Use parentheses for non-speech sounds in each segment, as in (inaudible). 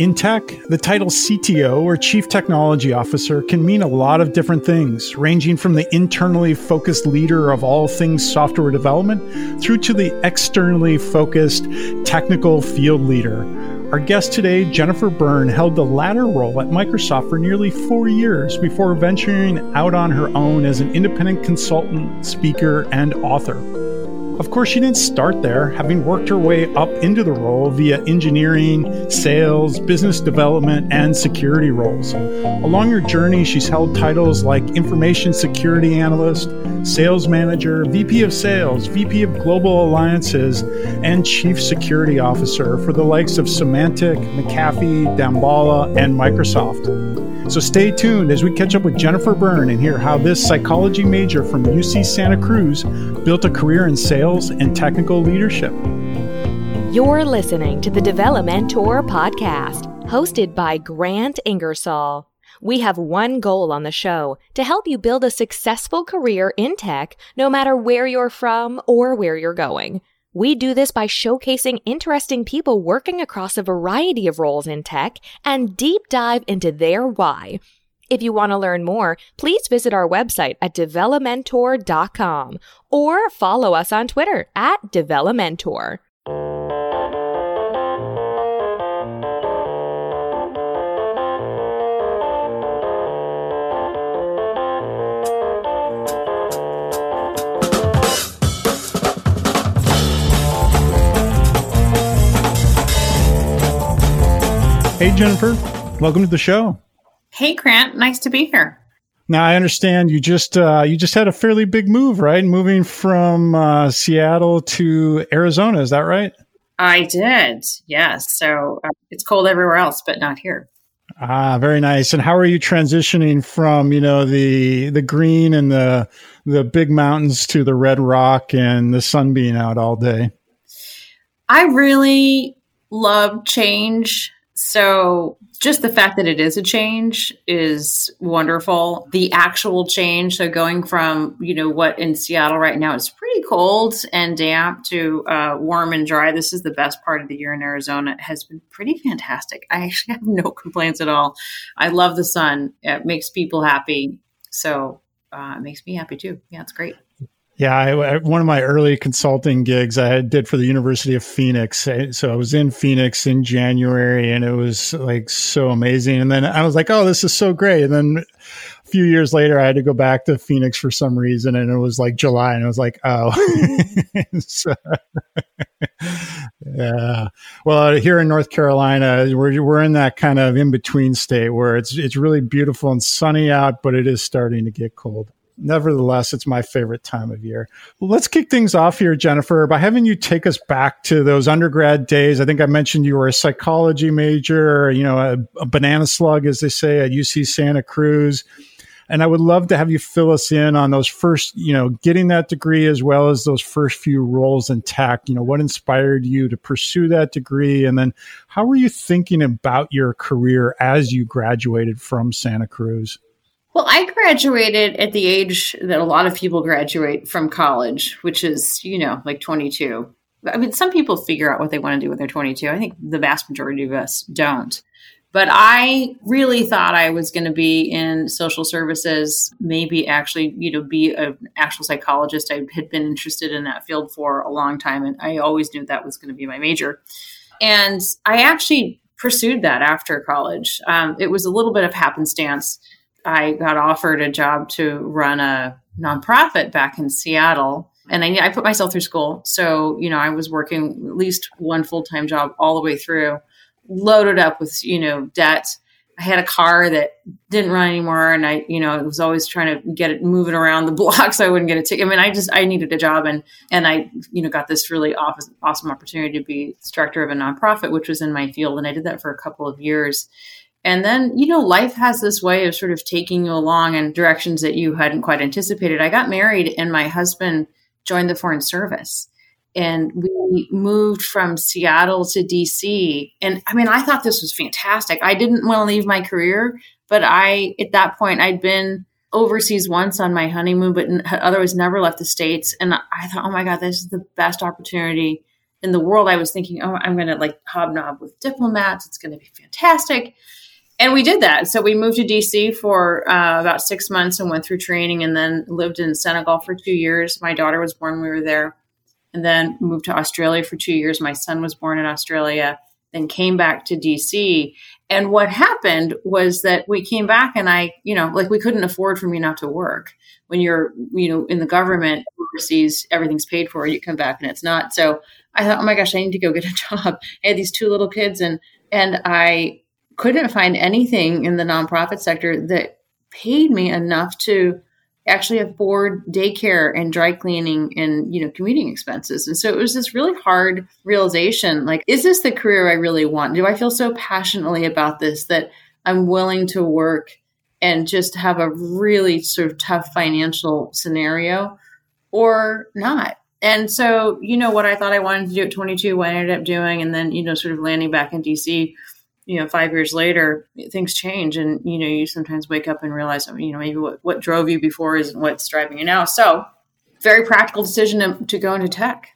In tech, the title CTO or Chief Technology Officer can mean a lot of different things, ranging from the internally focused leader of all things software development through to the externally focused technical field leader. Our guest today, Jennifer Byrne, held the latter role at Microsoft for nearly four years before venturing out on her own as an independent consultant, speaker, and author. Of course, she didn't start there, having worked her way up into the role via engineering, sales, business development, and security roles. Along her journey, she's held titles like Information Security Analyst, Sales Manager, VP of Sales, VP of Global Alliances, and Chief Security Officer for the likes of Symantec, McAfee, Damballa, and Microsoft. So stay tuned as we catch up with Jennifer Byrne and hear how this psychology major from UC Santa Cruz built a career in sales and technical leadership. You're listening to the Develomentor podcast, hosted by Grant Ingersoll. We have one goal on the show to help you build a successful career in tech, no matter where you're from or where you're going. We do this by showcasing interesting people working across a variety of roles in tech and deep dive into their why. If you want to learn more, please visit our website at develomentor.com or follow us on Twitter at develomentor. Hey, Jennifer. Welcome to the show. Hey, Grant. Nice to be here. Now I understand you just uh, you just had a fairly big move, right? Moving from uh, Seattle to Arizona. Is that right? I did. Yes. So uh, it's cold everywhere else, but not here. Ah, very nice. And how are you transitioning from you know the the green and the the big mountains to the red rock and the sun being out all day? I really love change. So just the fact that it is a change is wonderful. The actual change, so going from you know what in Seattle right now is pretty cold and damp to uh, warm and dry. This is the best part of the year in Arizona. It has been pretty fantastic. I actually have no complaints at all. I love the sun. It makes people happy. So uh, it makes me happy too. Yeah, it's great. Yeah, I, I, one of my early consulting gigs I did for the University of Phoenix. So I was in Phoenix in January, and it was like so amazing. And then I was like, "Oh, this is so great!" And then a few years later, I had to go back to Phoenix for some reason, and it was like July, and I was like, "Oh." (laughs) so, (laughs) yeah. Well, here in North Carolina, we're we're in that kind of in between state where it's it's really beautiful and sunny out, but it is starting to get cold nevertheless, it's my favorite time of year. Well, let's kick things off here, Jennifer, by having you take us back to those undergrad days. I think I mentioned you were a psychology major, you know, a, a banana slug, as they say, at UC Santa Cruz. And I would love to have you fill us in on those first, you know, getting that degree as well as those first few roles in tech. You know, what inspired you to pursue that degree? And then how were you thinking about your career as you graduated from Santa Cruz? Well, I graduated at the age that a lot of people graduate from college, which is, you know, like 22. I mean, some people figure out what they want to do when they're 22. I think the vast majority of us don't. But I really thought I was going to be in social services, maybe actually, you know, be an actual psychologist. I had been interested in that field for a long time, and I always knew that was going to be my major. And I actually pursued that after college. Um, it was a little bit of happenstance I got offered a job to run a nonprofit back in Seattle. And I, I put myself through school. So, you know, I was working at least one full time job all the way through, loaded up with, you know, debt. I had a car that didn't run anymore. And I, you know, was always trying to get it moving around the (laughs) block so I wouldn't get a ticket. I mean, I just, I needed a job. And, and I, you know, got this really awesome opportunity to be director of a nonprofit, which was in my field. And I did that for a couple of years and then, you know, life has this way of sort of taking you along in directions that you hadn't quite anticipated. I got married and my husband joined the Foreign Service. And we moved from Seattle to DC. And I mean, I thought this was fantastic. I didn't want to leave my career, but I, at that point, I'd been overseas once on my honeymoon, but otherwise never left the States. And I thought, oh my God, this is the best opportunity in the world, I was thinking, oh, I'm going to like hobnob with diplomats. It's going to be fantastic. And we did that. So we moved to DC for uh, about six months and went through training and then lived in Senegal for two years. My daughter was born we were there. And then moved to Australia for two years. My son was born in Australia, then came back to DC. And what happened was that we came back and I, you know, like we couldn't afford for me not to work. When you're, you know, in the government overseas, everything's paid for, you come back and it's not. So I thought, oh my gosh, I need to go get a (laughs) job. I had these two little kids and and I couldn't find anything in the nonprofit sector that paid me enough to actually afford daycare and dry cleaning and you know commuting expenses. And so it was this really hard realization like is this the career i really want? Do i feel so passionately about this that i'm willing to work and just have a really sort of tough financial scenario or not? And so, you know, what I thought I wanted to do at 22, what I ended up doing, and then, you know, sort of landing back in DC, you know, five years later, things change. And, you know, you sometimes wake up and realize, oh, you know, maybe what, what drove you before isn't what's driving you now. So, very practical decision to, go into tech.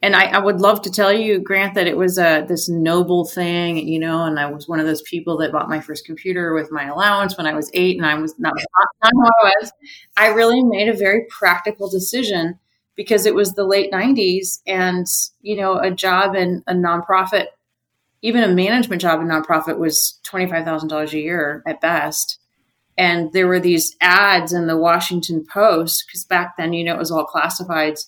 And I, I, would love to tell you, Grant, that it was a, this noble thing, you know, and I was one of those people that bought my first computer with my allowance when I was eight, and I was not, not, not who I was. I really made a very practical decision because it was the late 90s and you know a job in a nonprofit even a management job in nonprofit was $25,000 a year at best. And there were these ads in the Washington Post because back then you know it was all classifieds.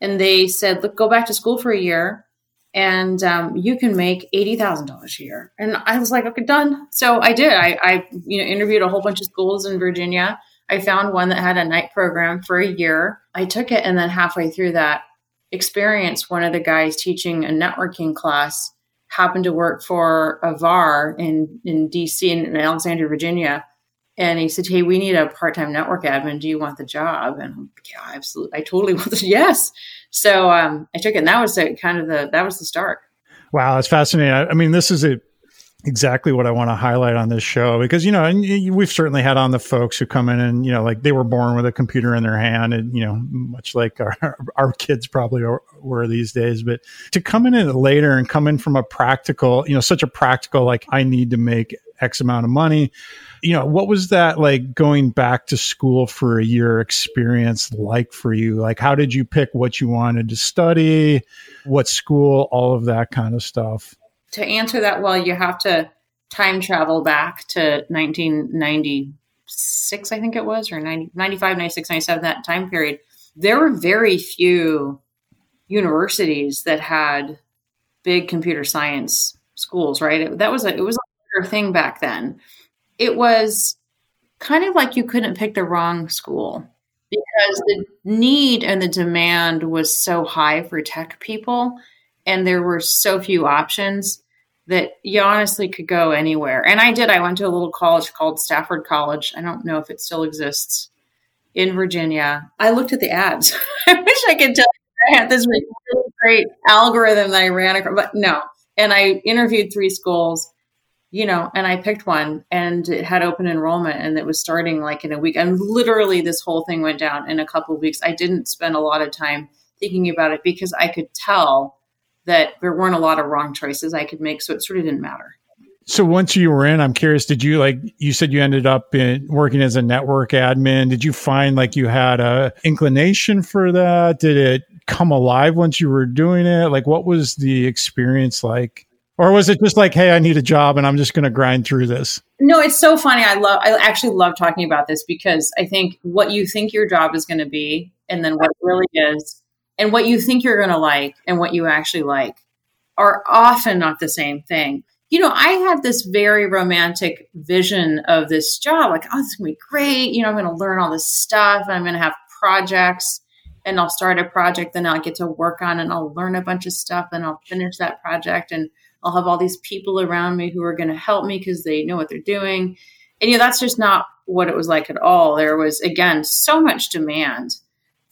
And they said look go back to school for a year and um, you can make $80,000 a year. And I was like okay done. So I did. I, I you know interviewed a whole bunch of schools in Virginia. I found one that had a night program for a year. I took it, and then halfway through that experience, one of the guys teaching a networking class happened to work for a VAR in, in DC, in Alexandria, Virginia. And he said, Hey, we need a part time network admin. Do you want the job? And I'm like, Yeah, absolutely. I totally (laughs) want this. Yes. So um, I took it, and that was the, kind of the, that was the start. Wow, that's fascinating. I mean, this is a exactly what I want to highlight on this show because you know, and we've certainly had on the folks who come in and you know, like they were born with a computer in their hand, and you know, much like our (laughs) our kids probably are, were these days. But to come in it later and come in from a practical, you know, such a practical like I need to make X amount of money. You know, what was that like going back to school for a year experience like for you? Like, how did you pick what you wanted to study, what school, all of that kind of stuff? To answer that well, you have to time travel back to 1996, I think it was, or 90, 95, 96, 97, that time period. There were very few universities that had big computer science schools, right? It, that was a, it was a thing back then. It was kind of like you couldn't pick the wrong school because the need and the demand was so high for tech people and there were so few options that you honestly could go anywhere. And I did. I went to a little college called Stafford College. I don't know if it still exists in Virginia. I looked at the ads. (laughs) I wish I could tell you I had this really great algorithm that I ran across, but no. And I interviewed three schools, you know, and I picked one and it had open enrollment and it was starting like in a week. And literally this whole thing went down in a couple of weeks. I didn't spend a lot of time thinking about it because I could tell that there weren't a lot of wrong choices I could make. So it sort of didn't matter. So once you were in, I'm curious, did you like, you said you ended up in, working as a network admin. Did you find like you had a inclination for that? Did it come alive once you were doing it? Like what was the experience like? Or was it just like, hey, I need a job and I'm just going to grind through this? No, it's so funny. I love, I actually love talking about this because I think what you think your job is going to be and then what it really is and what you think you're going to like and what you actually like are often not the same thing. You know, I had this very romantic vision of this job like, oh, it's going to be great. You know, I'm going to learn all this stuff. I'm going to have projects and I'll start a project, then I'll get to work on and I'll learn a bunch of stuff and I'll finish that project and I'll have all these people around me who are going to help me because they know what they're doing. And, you know, that's just not what it was like at all. There was, again, so much demand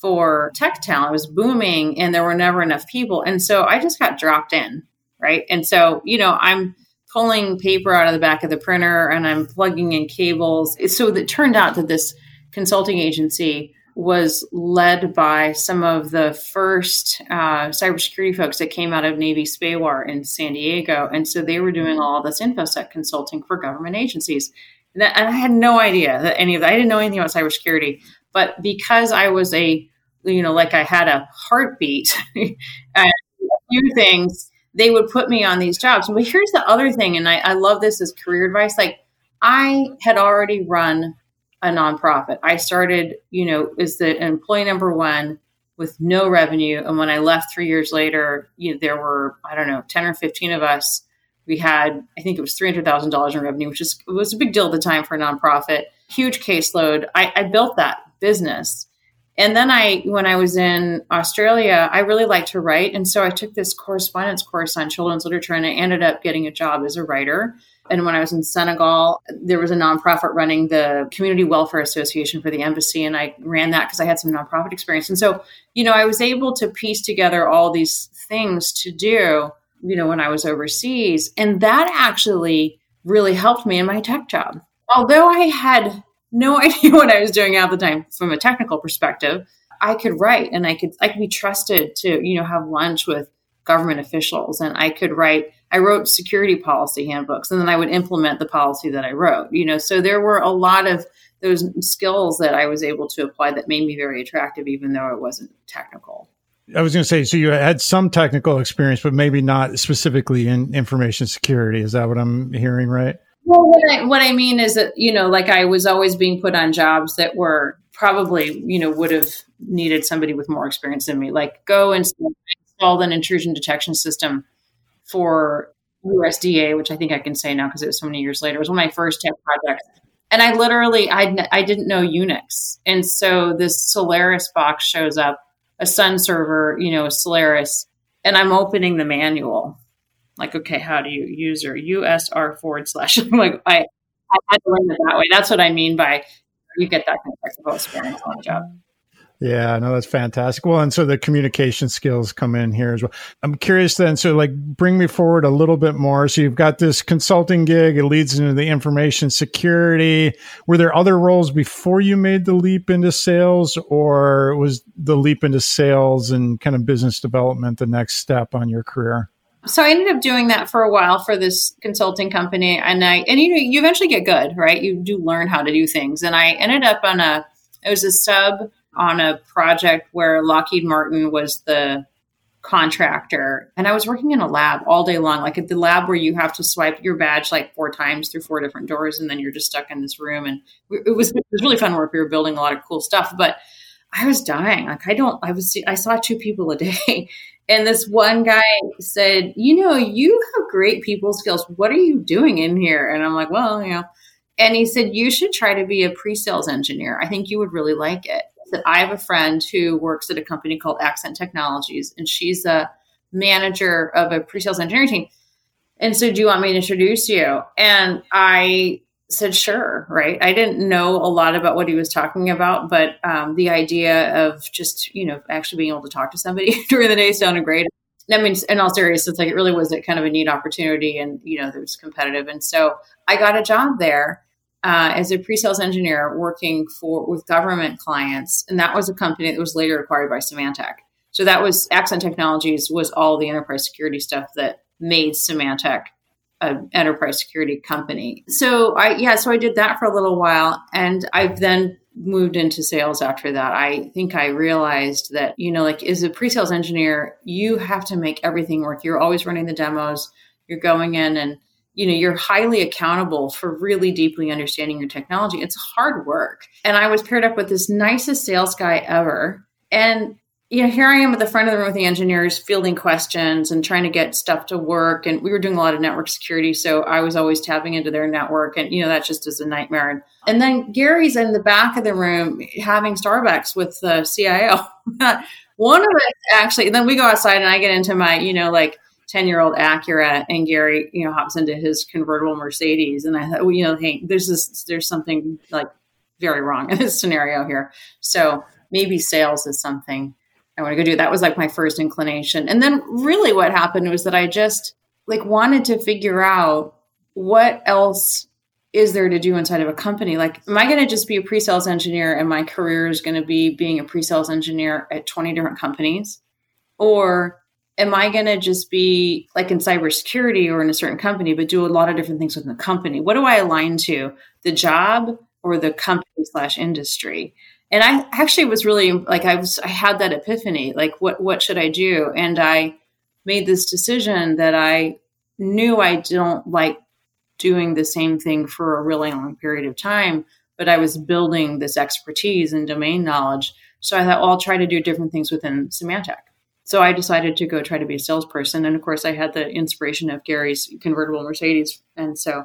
for tech talent. It was booming and there were never enough people. And so I just got dropped in, right? And so, you know, I'm pulling paper out of the back of the printer and I'm plugging in cables. So it turned out that this consulting agency was led by some of the first uh, cybersecurity folks that came out of Navy SPAWAR in San Diego. And so they were doing all this InfoSec consulting for government agencies. And I had no idea that any of that, I didn't know anything about cybersecurity. But because I was a, you know, like I had a heartbeat (laughs) and a few things, they would put me on these jobs. But here's the other thing, and I, I love this as career advice. Like I had already run a nonprofit. I started, you know, as the employee number one with no revenue. And when I left three years later, you know, there were, I don't know, 10 or 15 of us. We had, I think it was $300,000 in revenue, which is, was a big deal at the time for a nonprofit. Huge caseload. I, I built that business. And then I, when I was in Australia, I really liked to write. And so I took this correspondence course on children's literature and I ended up getting a job as a writer. And when I was in Senegal, there was a nonprofit running the Community Welfare Association for the embassy. And I ran that because I had some nonprofit experience. And so, you know, I was able to piece together all these things to do, you know, when I was overseas. And that actually really helped me in my tech job. Although I had no (laughs) idea what I was doing at the time from a technical perspective, I could write and I could I could be trusted to, you know, have lunch with government officials and I could write I wrote security policy handbooks and then I would implement the policy that I wrote. You know, so there were a lot of those skills that I was able to apply that made me very attractive even though it wasn't technical. I was going to say, so you had some technical experience, but maybe not specifically in information security. Is that what I'm hearing right? Well, what I, what I mean is that, you know, like I was always being put on jobs that were probably, you know, would have needed somebody with more experience than me. Like go and install an intrusion detection system for USDA, which I think I can say now because it was so many years later. It was one of my first tech projects. And I literally, I, I didn't know Unix. And so this Solaris box shows up, a Sun server, you know, Solaris, and I'm opening the manual. Like, okay, how do you user USR forward slash? (laughs) like, I, I had to learn it that way. That's what I mean by you get that kind of experience on the job. Yeah, no, that's fantastic. Well, and so the communication skills come in here as well. I'm curious then, so like bring me forward a little bit more. So you've got this consulting gig, it leads into the information security. Were there other roles before you made the leap into sales, or was the leap into sales and kind of business development the next step on your career? So I ended up doing that for a while for this consulting company, and I and you know you eventually get good, right? You do learn how to do things, and I ended up on a it was a sub on a project where Lockheed Martin was the contractor and I was working in a lab all day long, like at the lab where you have to swipe your badge like four times through four different doors and then you're just stuck in this room. And it was, it was really fun work. We were building a lot of cool stuff, but I was dying. Like I don't, I was, I saw two people a day (laughs) and this one guy said, you know, you have great people skills. What are you doing in here? And I'm like, well, you know, and he said, you should try to be a pre-sales engineer. I think you would really like it that I have a friend who works at a company called AXENT Technologies, and she's a manager of a pre-sales engineering team. And so, do you want me to introduce you? And I said, sure, right? I didn't know a lot about what he was talking about, but um, the idea of just, you know, actually being able to talk to somebody (laughs) during the day sounded great. I mean, in all seriousness, like it really was a kind of a neat opportunity and, you know, it was competitive. And so I got a job there uh, as a pre-sales engineer working for with government clients, and that was a company that was later acquired by Symantec. So that was AXENT Technologies was all the enterprise security stuff that made Symantec an enterprise security company. So I yeah, so I did that for a little while, and I've then moved into sales after that. I think I realized that you know, like as a pre-sales engineer, you have to make everything work. You're always running the demos. You're going in and you know you're highly accountable for really deeply understanding your technology it's hard work and i was paired up with this nicest sales guy ever and you know here i am at the front of the room with the engineers fielding questions and trying to get stuff to work and we were doing a lot of network security so i was always tapping into their network and you know that just is a nightmare and then gary's in the back of the room having starbucks with the cio (laughs) one of us actually then we go outside and i get into my you know like 10 year old Acura and Gary, you know, hops into his convertible Mercedes. And I thought, well, you know, hey, there's this, there's something like very wrong in this scenario here. So maybe sales is something I want to go do. That was like my first inclination. And then really what happened was that I just like wanted to figure out what else is there to do inside of a company? Like, am I going to just be a pre sales engineer and my career is going to be being a pre sales engineer at 20 different companies? Or am I going to just be like in cybersecurity or in a certain company, but do a lot of different things within the company? What do I align to? The job or the company slash industry? And I actually was really like, I was, I had that epiphany, like, what, what should I do? And I made this decision that I knew I don't like doing the same thing for a really long period of time, but I was building this expertise and domain knowledge. So I thought, well, I'll try to do different things within Symantec. So I decided to go try to be a salesperson. And of course, I had the inspiration of Gary's convertible Mercedes. And so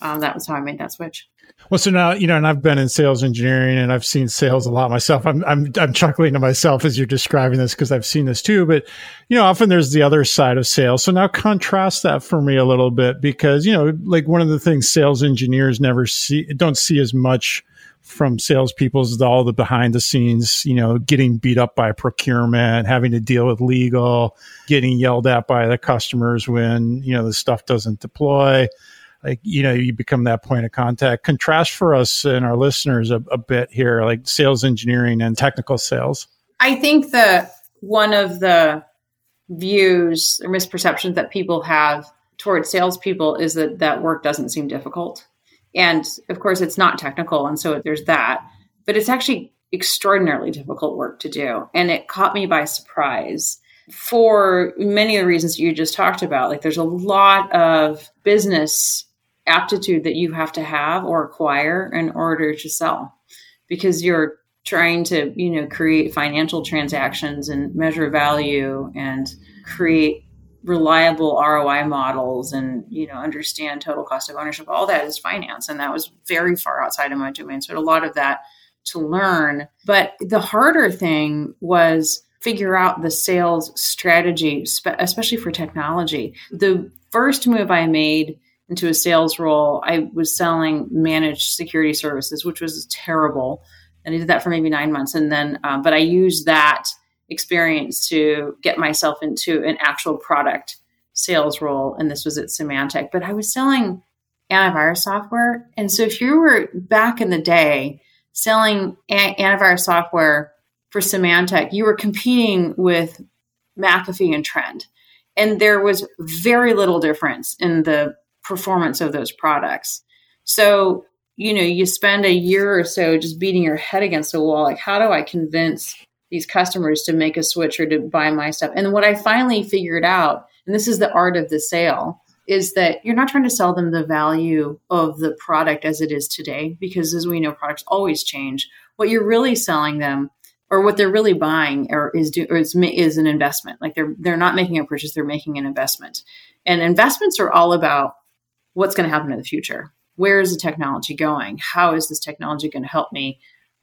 um, that was how I made that switch. Well, so now you know, and I've been in sales engineering, and I've seen sales a lot myself. I'm I'm I'm chuckling to myself as you're describing this because I've seen this too. But you know, often there's the other side of sales. So now contrast that for me a little bit because you know, like one of the things sales engineers never see, don't see as much from salespeople is all the behind the scenes, you know, getting beat up by procurement, having to deal with legal, getting yelled at by the customers when you know the stuff doesn't deploy like you know you become that point of contact. Contrast for us and our listeners a, a bit here like sales engineering and technical sales. I think that one of the views or misperceptions that people have towards salespeople is that that work doesn't seem difficult. And of course it's not technical and so there's that but it's actually extraordinarily difficult work to do. And it caught me by surprise for many of the reasons you just talked about. Like there's a lot of business aptitude that you have to have or acquire in order to sell. Because you're trying to you know create financial transactions and measure value and create reliable ROI models and you know understand total cost of ownership. All that is finance and that was very far outside of my domain. So a lot of that to learn. But the harder thing was figure out the sales strategy especially for technology. The first move i made into a sales role, I was selling managed security services, which was terrible. And I did that for maybe nine months. And then, um, but I used that experience to get myself into an actual product sales role. And this was at Symantec. But I was selling antivirus software. And so if you were back in the day selling a- antivirus software for Symantec, you were competing with McAfee and Trend. And there was very little difference in the performance of those products. So, you know, you spend a year or so just beating your head against the wall. Like, how do I convince these customers to make a switch or to buy my stuff? And what I finally figured out, and this is the art of the sale, is that you're not trying to sell them the value of the product as it is today, because as we know, products always change. What you're really selling them or what they're really buying or is do, or is, is an investment. Like they're they're not making a purchase; they're making an investment. And investments are all about what's going to happen in the future? Where is the technology going? How is this technology going to help me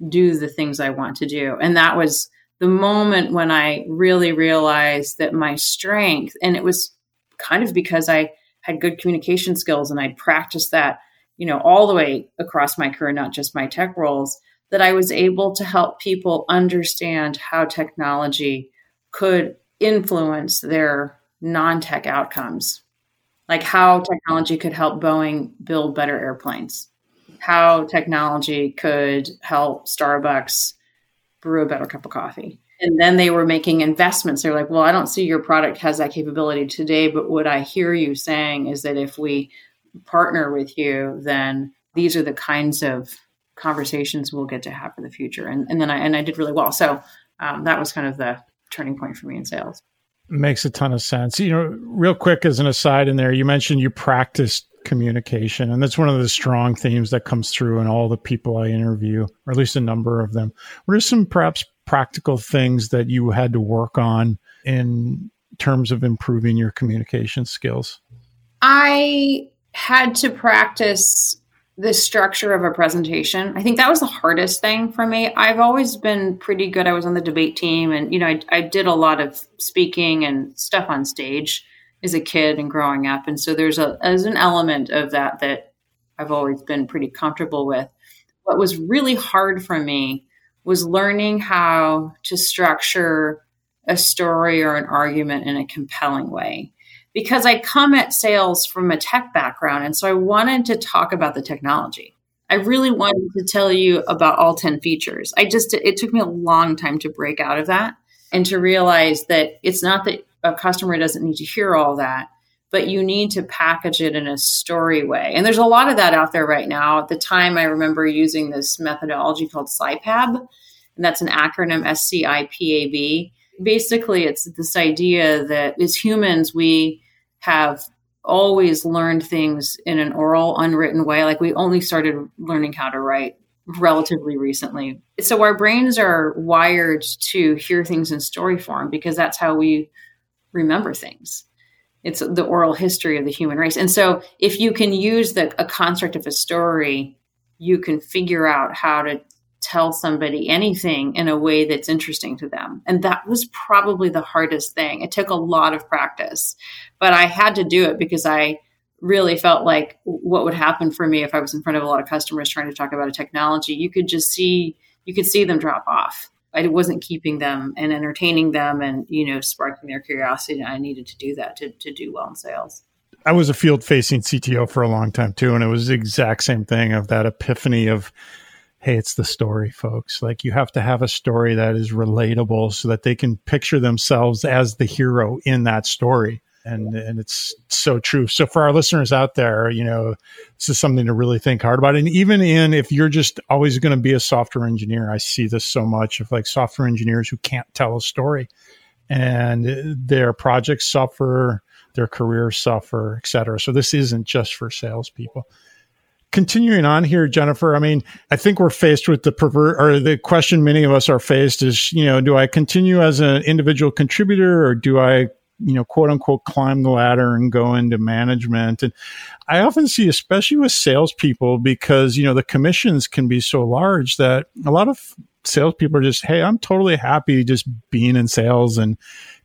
do the things I want to do? And that was the moment when I really realized that my strength, and it was kind of because I had good communication skills and I'd practiced that, you know, all the way across my career, not just my tech roles, that I was able to help people understand how technology could influence their non tech outcomes like how technology could help Boeing build better airplanes, how technology could help Starbucks brew a better cup of coffee. And then they were making investments. They're like, well, I don't see your product has that capability today, but what I hear you saying is that if we partner with you, then these are the kinds of conversations we'll get to have for the future. And, and then I, and I did really well. So um, that was kind of the turning point for me in sales. Makes a ton of sense. You know, real quick as an aside in there, you mentioned you practiced communication, and that's one of the strong themes that comes through in all the people I interview, or at least a number of them. What are some perhaps practical things that you had to work on in terms of improving your communication skills? I had to practice the structure of a presentation. I think that was the hardest thing for me. I've always been pretty good. I was on the debate team and, you know, I, I did a lot of speaking and stuff on stage as a kid and growing up. And so there's a, there's an element of that that I've always been pretty comfortable with. What was really hard for me was learning how to structure a story or an argument in a compelling way. Because I come at sales from a tech background. And so I wanted to talk about the technology. I really wanted to tell you about all 10 features. I just, it took me a long time to break out of that and to realize that it's not that a customer doesn't need to hear all that, but you need to package it in a story way. And there's a lot of that out there right now. At the time, I remember using this methodology called SciPAB, and that's an acronym S C I P A B. Basically, it's this idea that as humans, we have always learned things in an oral, unwritten way. Like we only started learning how to write relatively recently. So our brains are wired to hear things in story form because that's how we remember things. It's the oral history of the human race. And so if you can use the a construct of a story, you can figure out how to tell somebody anything in a way that's interesting to them. And that was probably the hardest thing. It took a lot of practice, but I had to do it because I really felt like what would happen for me if I was in front of a lot of customers trying to talk about a technology, you could just see you could see them drop off. I wasn't keeping them and entertaining them and you know sparking their curiosity. And I needed to do that to to do well in sales. I was a field facing CTO for a long time too, and it was the exact same thing of that epiphany of hey, it's the story, folks. Like you have to have a story that is relatable so that they can picture themselves as the hero in that story. And, and it's so true. So for our listeners out there, you know, this is something to really think hard about. And even in, if you're just always going to be a software engineer, I see this so much of like software engineers who can't tell a story and their projects suffer, their careers suffer, et cetera. So this isn't just for salespeople continuing on here, Jennifer, I mean, I think we're faced with the pervert or the question many of us are faced is, you know, do I continue as an individual contributor or do I, you know, quote unquote, climb the ladder and go into management? And I often see, especially with salespeople, because, you know, the commissions can be so large that a lot of salespeople are just, hey, I'm totally happy just being in sales and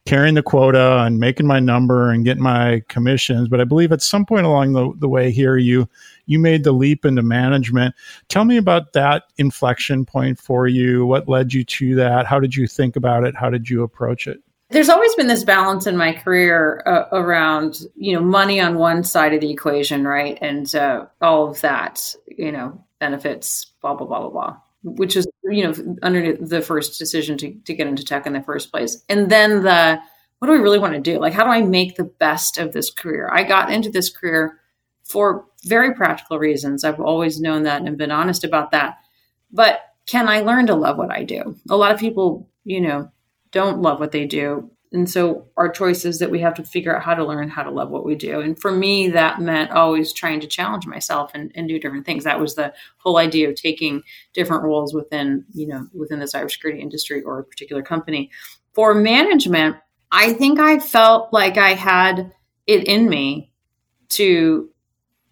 carrying the quota and making my number and getting my commissions. But I believe at some point along the, the way here, you you made the leap into management. Tell me about that inflection point for you. What led you to that? How did you think about it? How did you approach it? There's always been this balance in my career uh, around, you know, money on one side of the equation, right? And uh, all of that, you know, benefits, blah, blah, blah, blah, blah, which is, you know, under the first decision to, to get into tech in the first place. And then the, what do I really want to do? Like, how do I make the best of this career? I got into this career for very practical reasons. I've always known that and been honest about that. But can I learn to love what I do? A lot of people, you know, don't love what they do. And so our choice is that we have to figure out how to learn how to love what we do. And for me, that meant always trying to challenge myself and, and do different things. That was the whole idea of taking different roles within, you know, within the cybersecurity industry or a particular company. For management, I think I felt like I had it in me to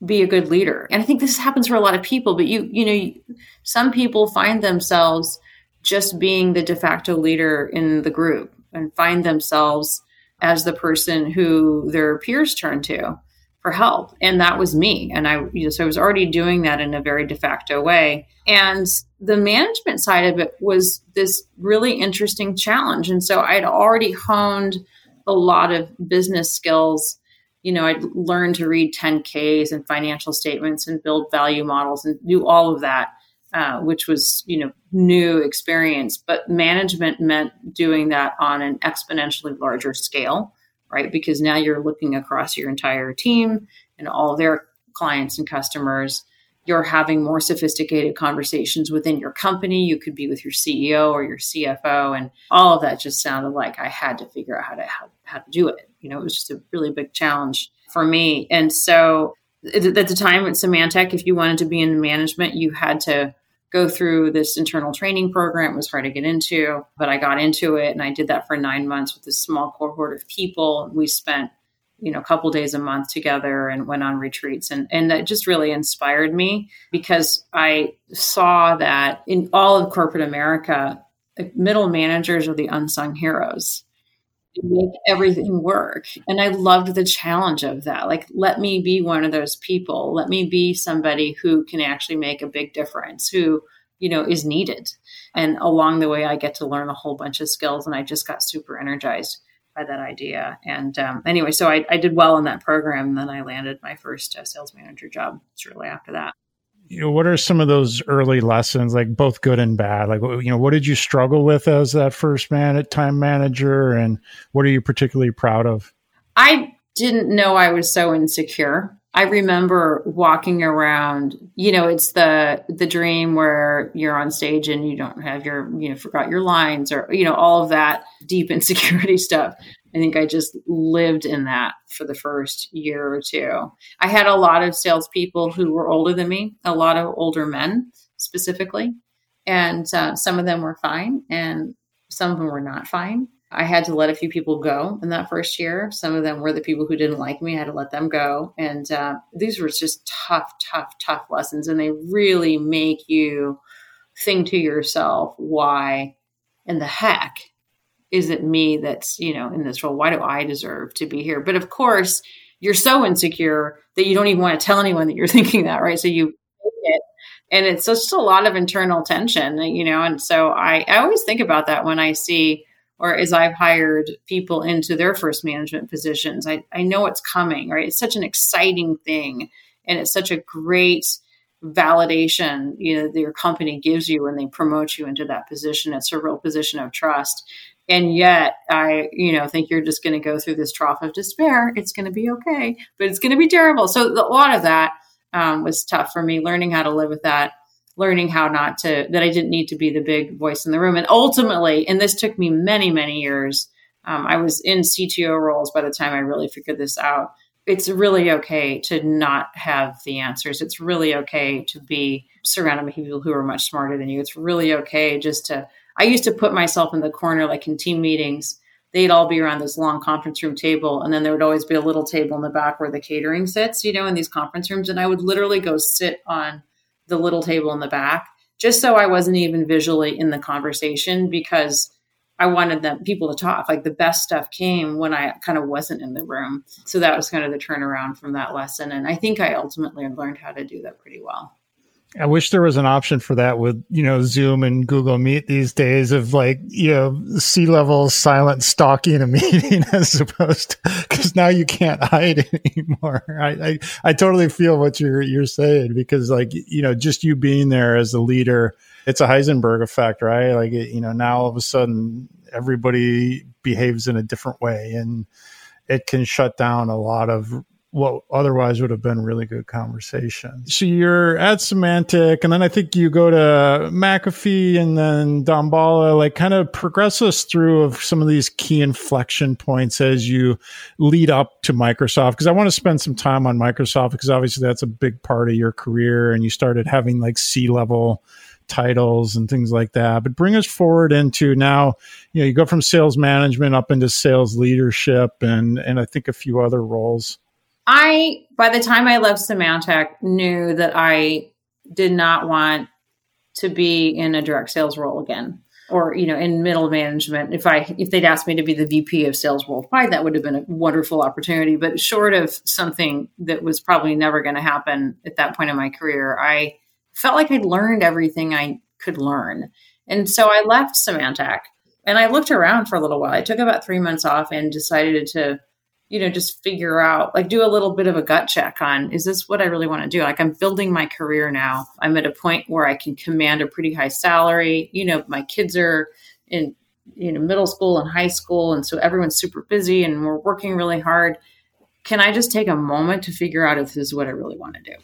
be a good leader. And I think this happens for a lot of people, but you, you know, some people find themselves just being the de facto leader in the group and find themselves as the person who their peers turn to for help. And that was me. And I, you know, so I was already doing that in a very de facto way. And the management side of it was this really interesting challenge. And so I'd already honed a lot of business skills you know, I'd learned to read 10Ks and financial statements and build value models and do all of that, uh, which was, you know, new experience. But management meant doing that on an exponentially larger scale, right? Because now you're looking across your entire team and all their clients and customers. You're having more sophisticated conversations within your company. You could be with your CEO or your CFO, and all of that just sounded like I had to figure out how to how, how to do it you know, it was just a really big challenge for me. And so at the time at Symantec, if you wanted to be in management, you had to go through this internal training program. It was hard to get into, but I got into it and I did that for nine months with a small cohort of people. We spent, you know, a couple days a month together and went on retreats. And, and that just really inspired me because I saw that in all of corporate America, middle managers are the unsung heroes make everything work. And I loved the challenge of that. Like, let me be one of those people. Let me be somebody who can actually make a big difference, who, you know, is needed. And along the way, I get to learn a whole bunch of skills. And I just got super energized by that idea. And um, anyway, so I, I, did well in that program. And then I landed my first uh, sales manager job shortly after that. You know, what are some of those early lessons, like both good and bad? Like, you know, what did you struggle with as that first man at time manager, and what are you particularly proud of? I didn't know I was so insecure. I remember walking around, you know, it's the the dream where you're on stage and you don't have your, you know, forgot your lines or, you know, all of that deep (laughs) insecurity stuff. I think I just lived in that for the first year or two. I had a lot of salespeople who were older than me, a lot of older men specifically, and uh, some of them were fine, and some of them were not fine. I had to let a few people go in that first year. Some of them were the people who didn't like me. I had to let them go. And uh, these were just tough, tough, tough lessons. And they really make you think to yourself, why in the heck is it me that's, you know, in this role? Why do I deserve to be here? But of course, you're so insecure that you don't even want to tell anyone that you're (laughs) thinking that, right? So you it. And it's just a lot of internal tension, you know. And so I, I always think about that when I see or as I've hired people into their first management positions, I, I know it's coming, right? It's such an exciting thing and it's such a great validation, you know, that your company gives you when they promote you into that position. It's a real position of trust. And yet I, you know, think you're just going to go through this trough of despair. It's going to be okay, but it's going to be terrible. So a lot of that um, was tough for me, learning how to live with that learning how not to that I didn't need to be the big voice in the room. And ultimately, and this took me many many years. Um, I was in CTO roles by the time I really figured this out. It's really okay to not have the answers. It's really okay to be surrounded by people who are much smarter than you. It's really okay just to. I used to put myself in the corner, like in team meetings. They'd all be around this long conference room table, and then there would always be a little table in the back where the catering sits, you know, in these conference rooms. And I would literally go sit on the little table in the back, just so I wasn't even visually in the conversation because I wanted them people to talk. Like the best stuff came when I kind of wasn't in the room. So that was kind of the turnaround from that lesson. And I think I ultimately learned how to do that pretty well. I wish there was an option for that with, you know, Zoom and Google Meet these days of like, you know, C level silent stalking a (laughs) meeting as opposed to, cause now you can't hide (laughs) anymore. I, I, I totally feel what you're, you're saying because like, you know, just you being there as a leader, it's a Heisenberg effect, right? Like, you know, now all of a sudden everybody behaves in a different way and it can shut down a lot of what otherwise would have been really good conversation. So you're at Symantec, and then I think you go to McAfee and then Damballa, like kind of progress us through of some of these key inflection points as you lead up to Microsoft. Because I want to spend some time on Microsoft because obviously that's a big part of your career, and you started having like C level titles and things like that. But bring us forward into now, you know, you go from sales management up into sales leadership and and I think a few other roles. I, by the time I left Symantec, knew that I did not want to be in a direct sales role again. Or you know in middle management. If i if they'd asked me to be the vp of sales worldwide that would have been a wonderful opportunity. But short of something that was probably never going to happen at that point in my career i felt like i'd learned everything i could learn. And so i left symantec and i looked around for a little while. I took about three months off and decided to you know, just figure out, like, do a little bit of a gut check on is this what I really want to do? Like, I'm building my career now. I'm at a point where I can command a pretty high salary. You know, my kids are in, you know, middle school and high school. And so everyone's super busy and we're working really hard. Can I just take a moment to figure out if this is what I really want to do?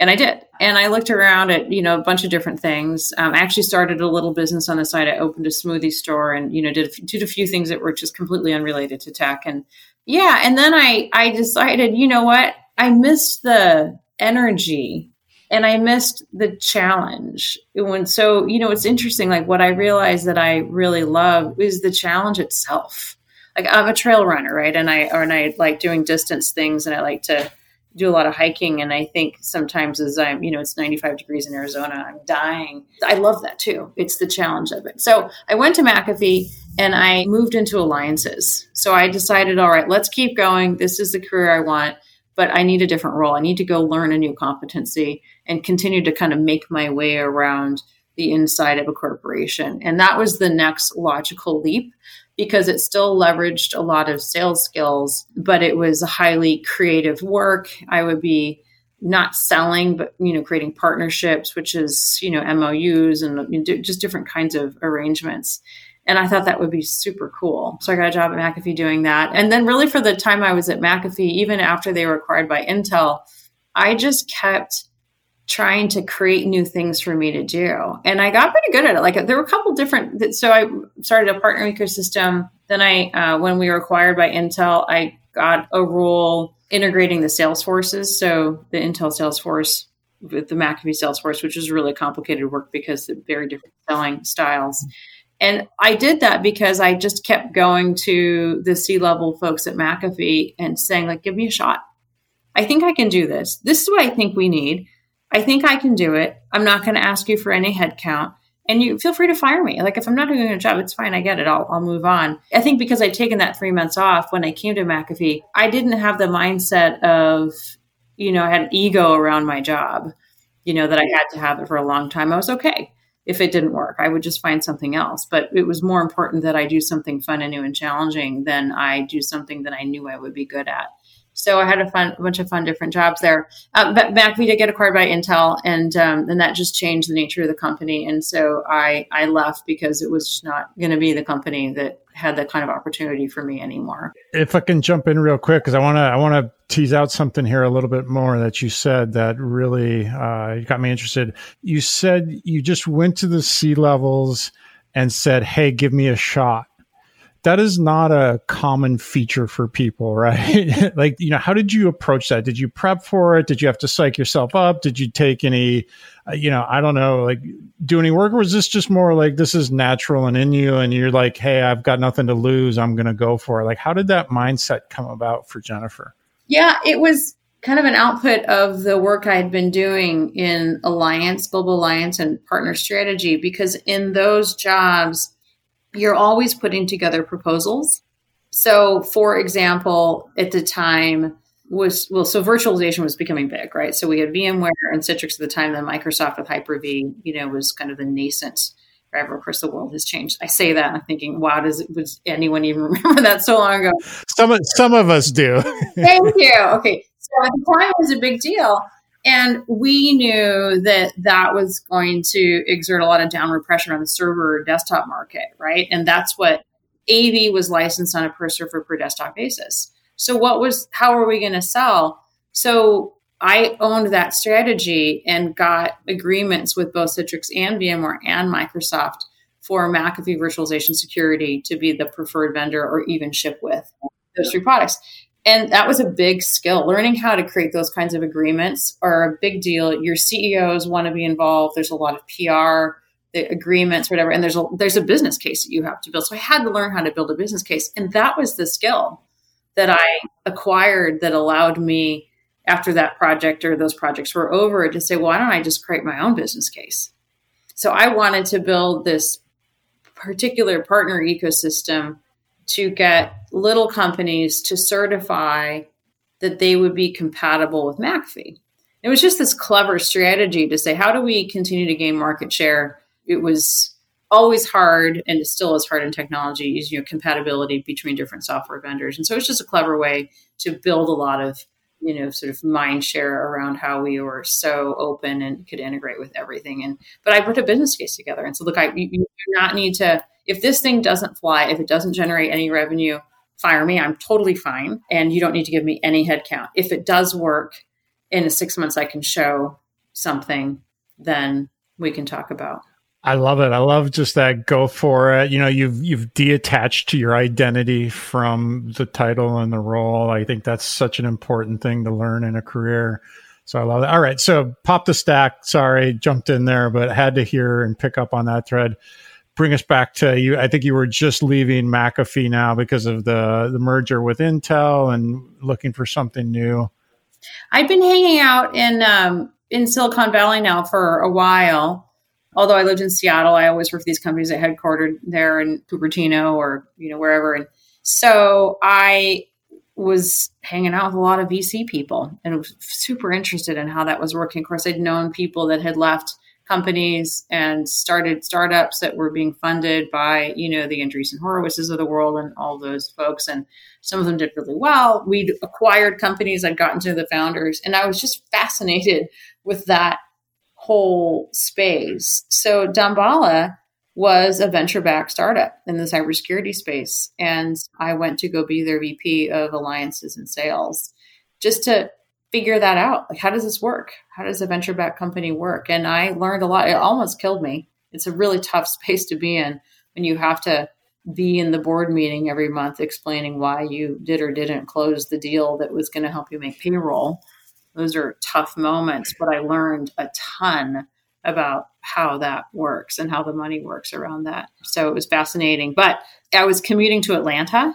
and I did. And I looked around at you know a bunch of different things. Um, I actually started a little business on the side. I opened a smoothie store and you know did did a few things that were just completely unrelated to tech. And yeah, and then I I decided, you know what? I missed the energy and I missed the challenge. When so, you know, it's interesting. Like what I realized that I really love is the challenge itself. Like I'm a trail runner, right? And I or and I like doing distance things, and I like to do a lot of hiking. And i think sometimes as i'm you know it's 95 degrees in arizona i'm dying. I love that too. It's the challenge of it. So i went to mcafee and i moved into alliances. So i decided all right let's keep going. This is the career i want but i need a different role. I need to go learn a new competency and continue to kind of make my way around the inside of a corporation. And that was the next logical leap because it still leveraged a lot of sales skills, but it was highly creative work. I would be not selling, but you know, creating partnerships, which is you know MOUs and just different kinds of arrangements. And I thought that would be super cool. So I got a job at McAfee doing that. And then, really, for the time I was at McAfee, even after they were acquired by Intel, I just kept trying to create new things for me to do. And I got pretty good at it. Like there were a couple different, so I started a partner ecosystem. Then I, uh, when we were acquired by Intel, I got a role integrating the sales forces. So the Intel Salesforce with the McAfee Salesforce, which is really complicated work because of very different selling styles. And I did that because I just kept going to the C level folks at McAfee and saying, like, give me a shot. I think I can do this. This is what I think we need. I think I can do it. I'm not going to ask you for any headcount. And you feel free to fire me. Like if I'm not doing a job, it's fine. I get it. I'll, I'll move on. I think because I'd taken that three months off when I came to McAfee, I didn't have the mindset of, you know, I had an ego around my job, you know, that I had to have it for a long time. I was okay if it didn't work. I would just find something else. But it was more important that I do something fun and new and challenging than I do something that I knew I would be good at. So I had a fun, a bunch of fun different jobs there. Uh, but McAfee did get acquired by Intel, and um, that just changed the nature of the company. And so I I left because it was just not going to be the company that had that kind of opportunity for me anymore. If I can jump in real quick, because I want to I want to tease out something here a little bit more that you said that really uh, got me interested. You said you just went to the C levels and said, "Hey, give me a shot." That is not a common feature for people, right? (laughs) like, you know, how did you approach that? Did you prep for it? Did you have to psych yourself up? Did you take any, uh, you know, I don't know, like do any work? Or was this just more like this is natural and in you and you're like, hey, I've got nothing to lose. I'm going to go for it. Like, how did that mindset come about for Jennifer? Yeah, it was kind of an output of the work I had been doing in alliance, global alliance, and partner strategy, because in those jobs, you're always putting together proposals. So, for example, at the time was well, so virtualization was becoming big, right? So we had VMware and Citrix at the time. Then Microsoft with Hyper V, you know, was kind of the nascent. Right, of course, the world has changed. I say that, and I'm thinking, wow, does was anyone even (laughs) remember that so long ago? Some some of us do. Thank (laughs) you. Okay, so at the time, it was a big deal. And we knew that that was going to exert a lot of downward pressure on the server desktop market, right? And that's what AV was licensed on a per server per desktop basis. So, what was, how are we going to sell? So, I owned that strategy and got agreements with both Citrix and VMware and Microsoft for McAfee virtualization security to be the preferred vendor or even ship with those three products and that was a big skill. Learning how to create those kinds of agreements are a big deal. Your ceos want to be involved. There's a lot of pr the agreements whatever. And there's a there's a business case that you have to build. So i had to learn how to build a business case. And that was the skill that i acquired that allowed me after that project or those projects were over to say why don't i just create my own business case? So i wanted to build this particular partner ecosystem to get little companies to certify that they would be compatible with McAfee. It was just this clever strategy to say, how do we continue to gain market share? It was always hard and it still is hard in technology, you know, compatibility between different software vendors. And so it's just a clever way to build a lot of, you know, sort of mind share around how we were so open and could integrate with everything. And but I put a business case together and so look, I you, you do not need to if this thing doesn't fly, if it doesn't generate any revenue, fire me. I'm totally fine. And you don't need to give me any headcount. If it does work in the six months, I can show something, then we can talk about. I love it. I love just that go for it. You know, you've you've detached to your identity from the title and the role. I think that's such an important thing to learn in a career. So I love it. All right. So pop the stack. Sorry, jumped in there, but had to hear and pick up on that thread bring us back to you. I think you were just leaving McAfee now because of the the merger with Intel and looking for something new. I've been hanging out in um, in Silicon Valley now for a while. Although I lived in Seattle, I always worked for these companies that headquartered there in Cupertino or you know wherever. And so I was hanging out with a lot of VC people and was super interested in how that was working. Of course, I'd known people that had left companies and started startups that were being funded by, you know, the Andreessen Horowitzes of the world and all those folks. And some of them did really well. We'd acquired companies, I'd gotten to the founders, and I was just fascinated with that whole space. So Damballa was a venture backed startup in the cybersecurity space. And I went to go be their VP of alliances and sales just to figure that out. Like, how does this work? How does a venture backed company work? And I learned a lot. It almost killed me. It's a really (laughs) tough space to be in when you have to be in the board meeting every month explaining why you did or didn't close the deal that was going to help you make payroll. Those are tough moments, but I learned a ton about how that works and how the money works around that. So it was fascinating. But I was commuting to Atlanta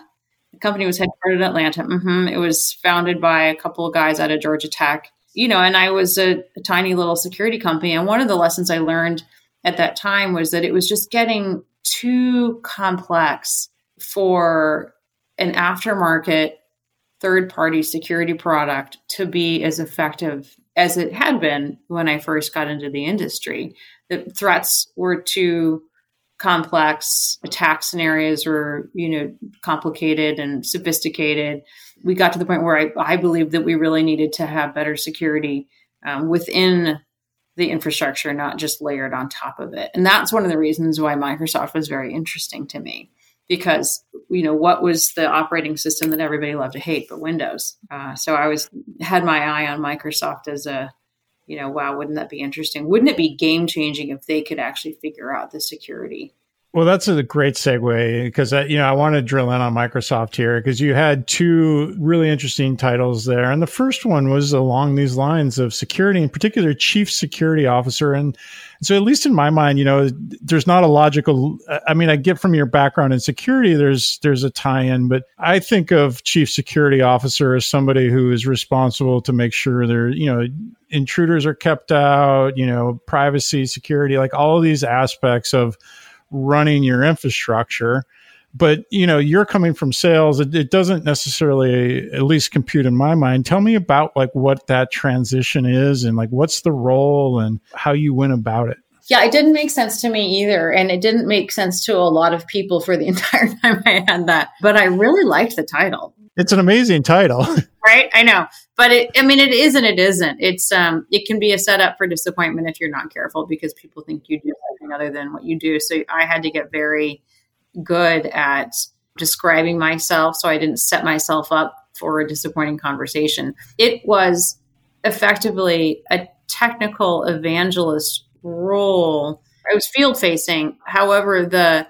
the company was headquartered in Atlanta. Mm-hmm. It was founded by a couple of guys out of Georgia Tech. You know, and I was a, a tiny little security company. And one of the lessons I learned at that time was that it was just getting too complex for an aftermarket third party security product to be as effective as it had been when I first got into the industry. The threats were too complex attack scenarios were you know complicated and sophisticated. We got to the point where i, I believe that we really needed to have better security um, within the infrastructure not just layered on top of it. And that's one of the reasons why microsoft was very interesting to me because you know what was the operating system that everybody loved to hate but windows? Uh, so i was had my eye on microsoft as a you know, wow, wouldn't that be interesting? Wouldn't it be game changing if they could actually figure out the security? Well, that's a great segue because you know I want to drill in on Microsoft here because you had two really interesting titles there, and the first one was along these lines of security, in particular, chief security officer, and so at least in my mind, you know, there's not a logical. I mean, I get from your background in security, there's there's a tie-in, but I think of chief security officer as somebody who is responsible to make sure there, you know, intruders are kept out, you know, privacy, security, like all these aspects of running your infrastructure but you know you're coming from sales it, it, doesn't necessarily at least compute in my mind. Tell me about like what that transition is and like what's the role and how you went about it. Yeah it didn't make sense to me either and it didn't make sense to a lot of people for the (laughs) entire time i had that but i really liked the title. It's an amazing title. (laughs) Right? I know but it i mean it is and it isn't. It's um it can be a setup for disappointment if you're not careful because people think you do something other than what you do. So i had to get very good at describing myself so i didn't set myself up for a disappointing conversation. It was effectively a technical evangelist role. I was field facing however the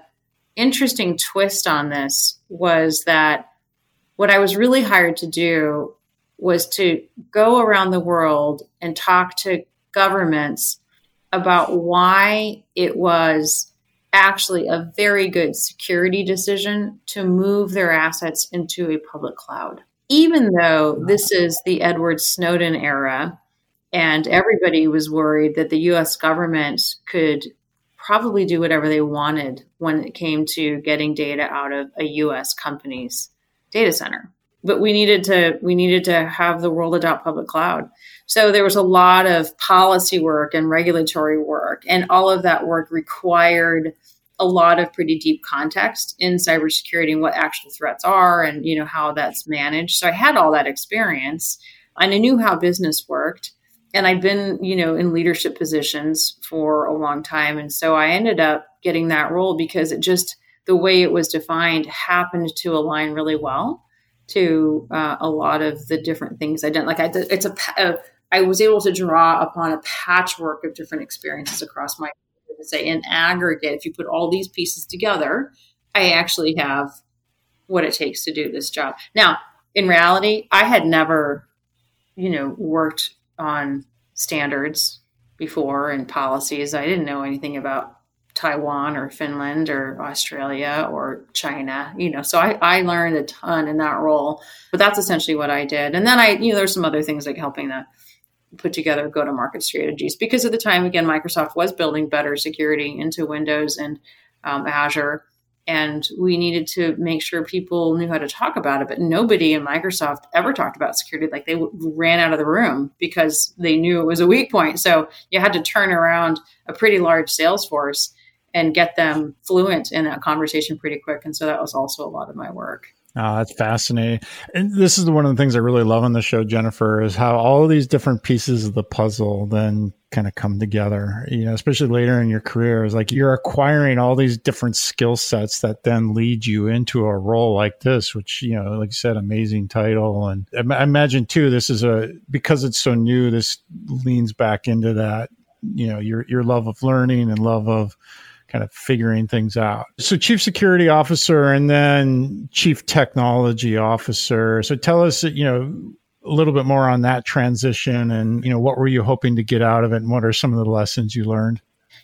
interesting twist on this was that what I was really hired to do was to go around the world and talk to governments about why it was actually a very good security decision to move their assets into a public cloud. Even though this is the Edward Snowden era, and everybody was worried that the US government could probably do whatever they wanted when it came to getting data out of a US company's data center but we needed to we needed to have the world adopt public cloud so there was a lot of policy work and regulatory work and all of that work required a lot of pretty deep context in cybersecurity and what actual threats are and you know how that's managed so i had all that experience and i knew how business worked and i'd been you know in leadership positions for a long time and so i ended up getting that role because it just the way it was defined happened to align really well to uh, a lot of the different things I did. Like I it's a, a I was able to draw upon a patchwork of different experiences across my to say in aggregate, if you put all these pieces together, I actually have what it takes to do this job. Now, in reality, I had never, you know, worked on standards before and policies. I didn't know anything about Taiwan or Finland or Australia or China, you know. So I, I learned a ton in that role, but that's essentially what I did. And then I, you know, there's some other things like helping the put together go to market strategies. Because at the time, again, Microsoft was building better security into Windows and um, Azure. and we needed to make sure people knew how to talk about it. But nobody in microsoft ever talked about security. Like they w- ran out of the room because they knew it was a weak point. So you had to turn around a pretty large sales force and get them fluent in that conversation pretty quick. And so that was also a lot of my work Uh, oh, that's fascinating. And this is one of the things I really love on the show, Jennifer, is how all these different pieces of the puzzle then kind of come together, you know, especially later in your career is like you're acquiring all these different skill sets that then lead you into a role like this, which, you know, like you said, amazing title. And I imagine too, this is a, because it's so new, this leans back into that, you know, your, your love of learning and love of, kind of figuring things out. So, chief security officer and then chief technology officer. So, tell us, you know, a little bit more on that transition and, you know, what were you hoping to get out of it and what are some of the lessons you learned?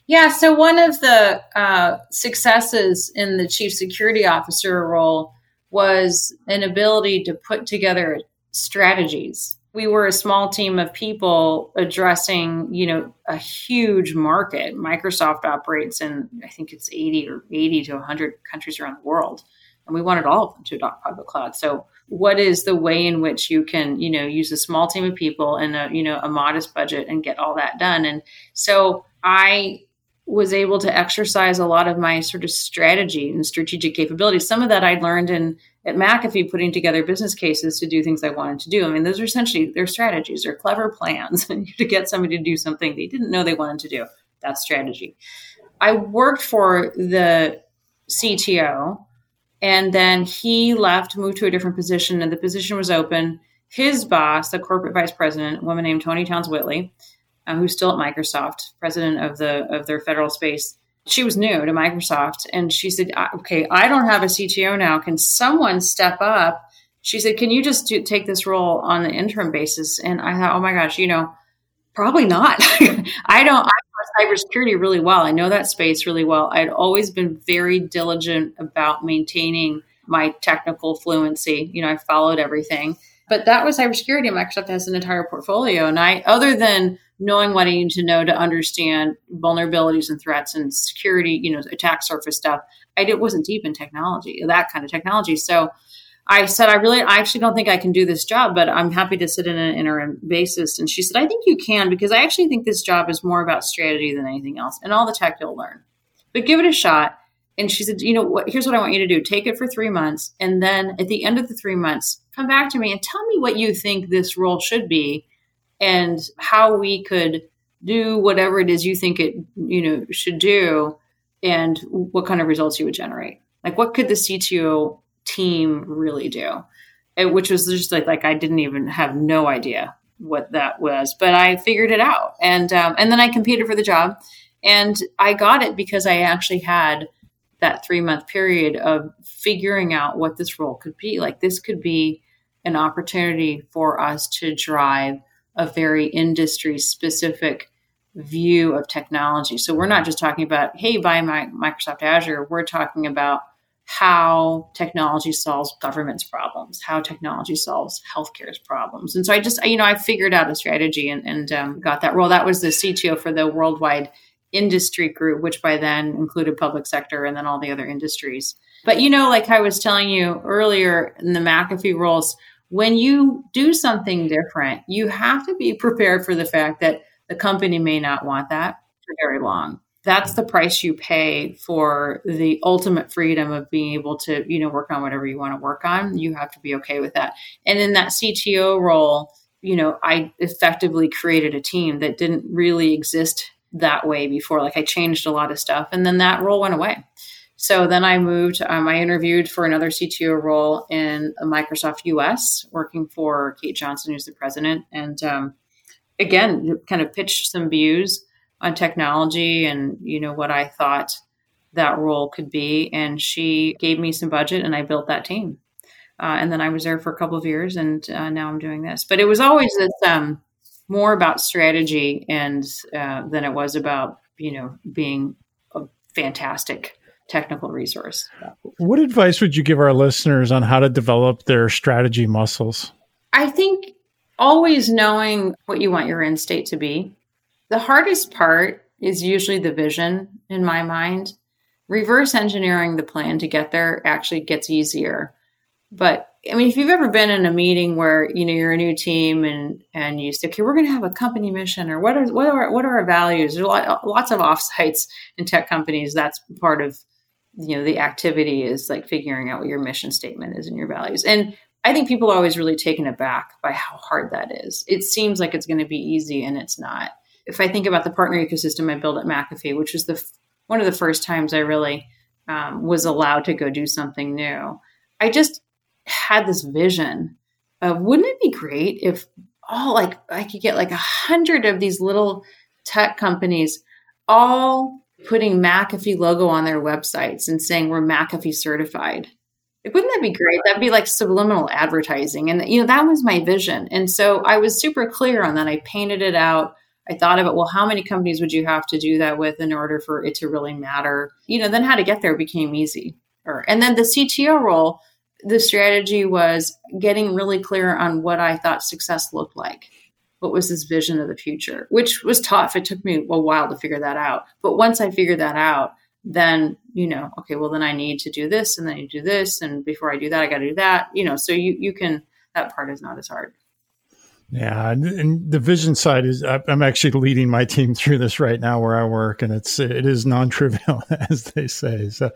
Yeah, so one of the uh, successes in the chief security officer role was an ability to put together strategies we were a small team of people addressing, you know, a huge market. Microsoft operates in, I think it's 80 or 80 to 100 countries around the world. And we wanted all of them to adopt public cloud. So what is the way in which you can, you know, use a small team of people and a, you know, a modest budget and get all that done? And so I was able to exercise a lot of my sort of strategy and strategic capabilities. Some of that I'd learned in at McAfee putting together business cases to do things I wanted to do. I mean, those are essentially their strategies, they're clever plans (laughs) to get somebody to do something they didn't know they wanted to do. That's strategy. I worked for the CTO, and then he left, moved to a different position, and the position was open. His boss, the corporate vice president, a woman named Toni Townes-Whitley, uh, who's still at Microsoft, president of the of their federal space, she was new to Microsoft and she said, okay, I don't have a CTO now. Can someone step up? She said, can you just do, take this role on an interim basis? And I thought, oh my gosh, you know, probably not. (laughs) I don't, I know cybersecurity really well. I know that space really well. I'd always been very diligent about maintaining my technical fluency. You know, I followed everything. But that was cybersecurity. Microsoft has an entire portfolio. And I, other than knowing what I need to know to understand vulnerabilities and threats and security, you know, attack surface stuff. I did, wasn't deep in technology, that kind of technology. So I said, I really, I actually don't think I can do this job, but I'm happy to sit in an interim basis. And she said, I think you can because I actually think this job is more about strategy than anything else and all the tech you'll learn. But give it a shot. And she said, you know what, here's what I want you to do. Take it for three months. And then at the end of the three months, come back to me and tell me what you think this role should be and how we could do whatever it is you think it you know should do and what kind of results you would generate. Like what could the cto team really do? Which was just like like i didn't even have no idea what that was but i figured it out. And um, and then i competed for the job and i got it because i actually had that three month period of figuring out what this role could be. Like this could be an opportunity for us to drive a very industry specific view of technology. So we're not just talking about, hey, buy my Microsoft Azure. We're talking about how technology solves government's problems, how technology solves healthcare's problems. And so I just, you know, I figured out a strategy and, and um, got that role. That was the CTO for the worldwide industry group, which by then included public sector and then all the other industries. But, you know, like I was telling you earlier in the McAfee roles, when you do something different, you have to be prepared for the fact that the company may not want that for very long. That's the price you pay for the ultimate freedom of being able to, you know, work on whatever you want to work on. You have to be okay with that. And in that CTO role, you know, I effectively created a team that didn't really exist that way before. Like I changed a lot of stuff and then that role went away. So then I moved, um, I interviewed for another CTO role in Microsoft US, working for Kate Johnson, who's the president. And um, again, kind of pitched some views on technology and, you know, what I thought that role could be. And she gave me some budget and I built that team. Uh, and then I was there for a couple of years and uh, now I'm doing this. But it was always this um, more about strategy and uh, than it was about, you know, being a fantastic technical resource. What advice would you give our listeners on how to develop their strategy muscles? I think always knowing what you want your end state to be. The hardest part is usually the vision in my mind. reverse engineering the plan to get there actually gets easier. But I mean, if you've ever been in a meeting where you know you're a new team and and you say, okay, we're going to have a company mission, or what are what are what are our values? There's lot, lots of offsites in tech companies. That's part of you know the activity is like figuring out what your mission statement is and your values. And I think people are always really taken aback by how hard that is. It seems like it's going to be easy, and it's not. If I think about the partner ecosystem I built at McAfee, which was the one of the first times I really um, was allowed to go do something new, I just had this vision of wouldn't it be great if all like I could get like a hundred of these little tech companies all putting McAfee logo on their websites and saying we're McAfee certified. Like, wouldn't that be great? That'd be like subliminal advertising. And, you know, that was my vision. And so I was super clear on that. I painted it out. I thought about, well, how many companies would you have to do that with in order for it to really matter? You know, then how to get there became easy. And then the CTO role, the strategy was getting really clear on what I thought success looked like. What was this vision of the future, which was tough. It took me a while to figure that out. But once I figured that out, then, you know, okay, well, then I need to do this and then you do this. And before I do that, I got to do that, you know, so you, you can, that part is not as hard. Yeah, and the vision side is I'm actually leading my team (laughs) through this right now where I work, and it's it is non-trivial (laughs) as they say. So,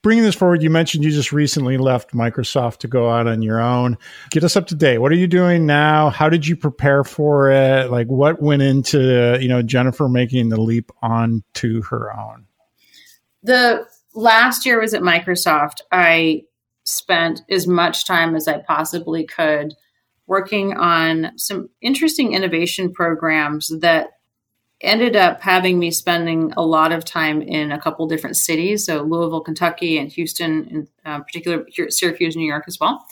bringing this forward, you mentioned you just recently left Microsoft to go out on your own. Get us up to date. What are you doing now? How did you prepare for it? Like, what went into you know Jennifer making the leap on to her own? The last year was at Microsoft. I spent as much time as I possibly could working on some interesting innovation programs that ended up having me spending a lot of time in a couple different cities. So louisville kentucky and houston in uh, particular syracuse new york as well.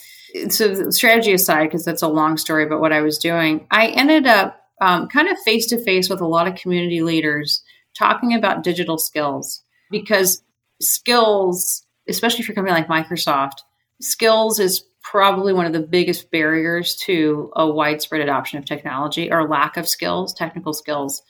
So strategy aside because that's a long story about what i was doing i ended up um, kind of face to face with a lot of community leaders talking about digital skills because skills especially for a company like microsoft skills is probably one of the biggest barriers to a widespread adoption of technology or lack of skills, technical skills.